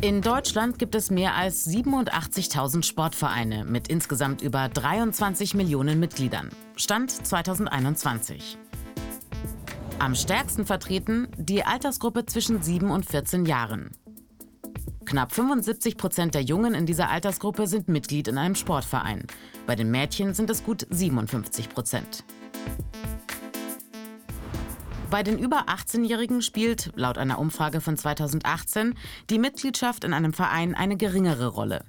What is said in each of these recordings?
In Deutschland gibt es mehr als 87.000 Sportvereine mit insgesamt über 23 Millionen Mitgliedern. Stand 2021. Am stärksten vertreten die Altersgruppe zwischen 7 und 14 Jahren. Knapp 75 Prozent der Jungen in dieser Altersgruppe sind Mitglied in einem Sportverein. Bei den Mädchen sind es gut 57 Prozent. Bei den über 18-Jährigen spielt, laut einer Umfrage von 2018, die Mitgliedschaft in einem Verein eine geringere Rolle.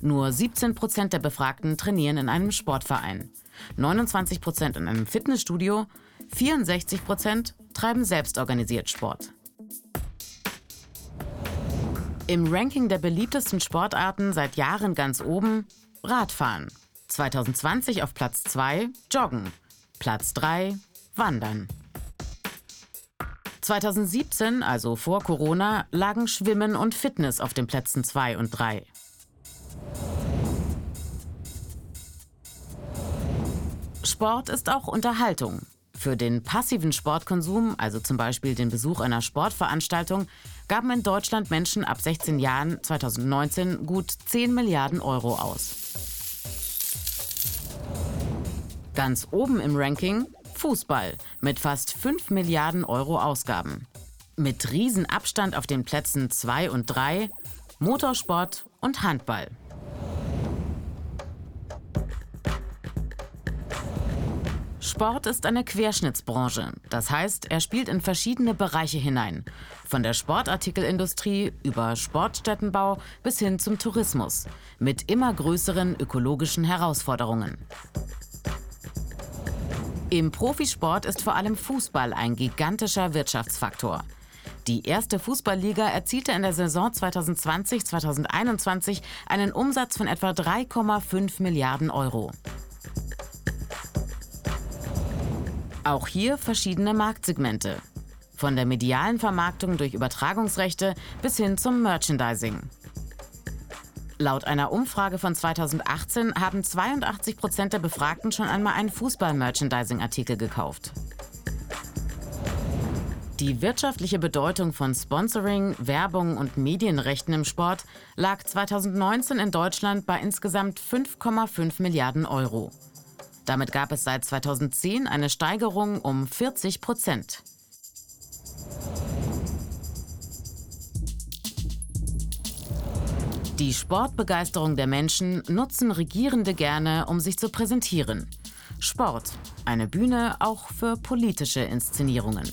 Nur 17 Prozent der Befragten trainieren in einem Sportverein, 29 Prozent in einem Fitnessstudio, 64 Prozent treiben selbstorganisiert Sport. Im Ranking der beliebtesten Sportarten seit Jahren ganz oben Radfahren. 2020 auf Platz 2 Joggen. Platz 3 Wandern. 2017, also vor Corona, lagen Schwimmen und Fitness auf den Plätzen 2 und 3. Sport ist auch Unterhaltung. Für den passiven Sportkonsum, also zum Beispiel den Besuch einer Sportveranstaltung, gaben in Deutschland Menschen ab 16 Jahren 2019 gut 10 Milliarden Euro aus. Ganz oben im Ranking Fußball mit fast 5 Milliarden Euro Ausgaben. Mit Riesenabstand auf den Plätzen 2 und 3 Motorsport und Handball. Sport ist eine Querschnittsbranche. Das heißt, er spielt in verschiedene Bereiche hinein. Von der Sportartikelindustrie über Sportstättenbau bis hin zum Tourismus. Mit immer größeren ökologischen Herausforderungen. Im Profisport ist vor allem Fußball ein gigantischer Wirtschaftsfaktor. Die erste Fußballliga erzielte in der Saison 2020-2021 einen Umsatz von etwa 3,5 Milliarden Euro. Auch hier verschiedene Marktsegmente. Von der medialen Vermarktung durch Übertragungsrechte bis hin zum Merchandising. Laut einer Umfrage von 2018 haben 82 Prozent der Befragten schon einmal einen Fußball-Merchandising-Artikel gekauft. Die wirtschaftliche Bedeutung von Sponsoring, Werbung und Medienrechten im Sport lag 2019 in Deutschland bei insgesamt 5,5 Milliarden Euro. Damit gab es seit 2010 eine Steigerung um 40 Prozent. Die Sportbegeisterung der Menschen nutzen Regierende gerne, um sich zu präsentieren. Sport, eine Bühne auch für politische Inszenierungen.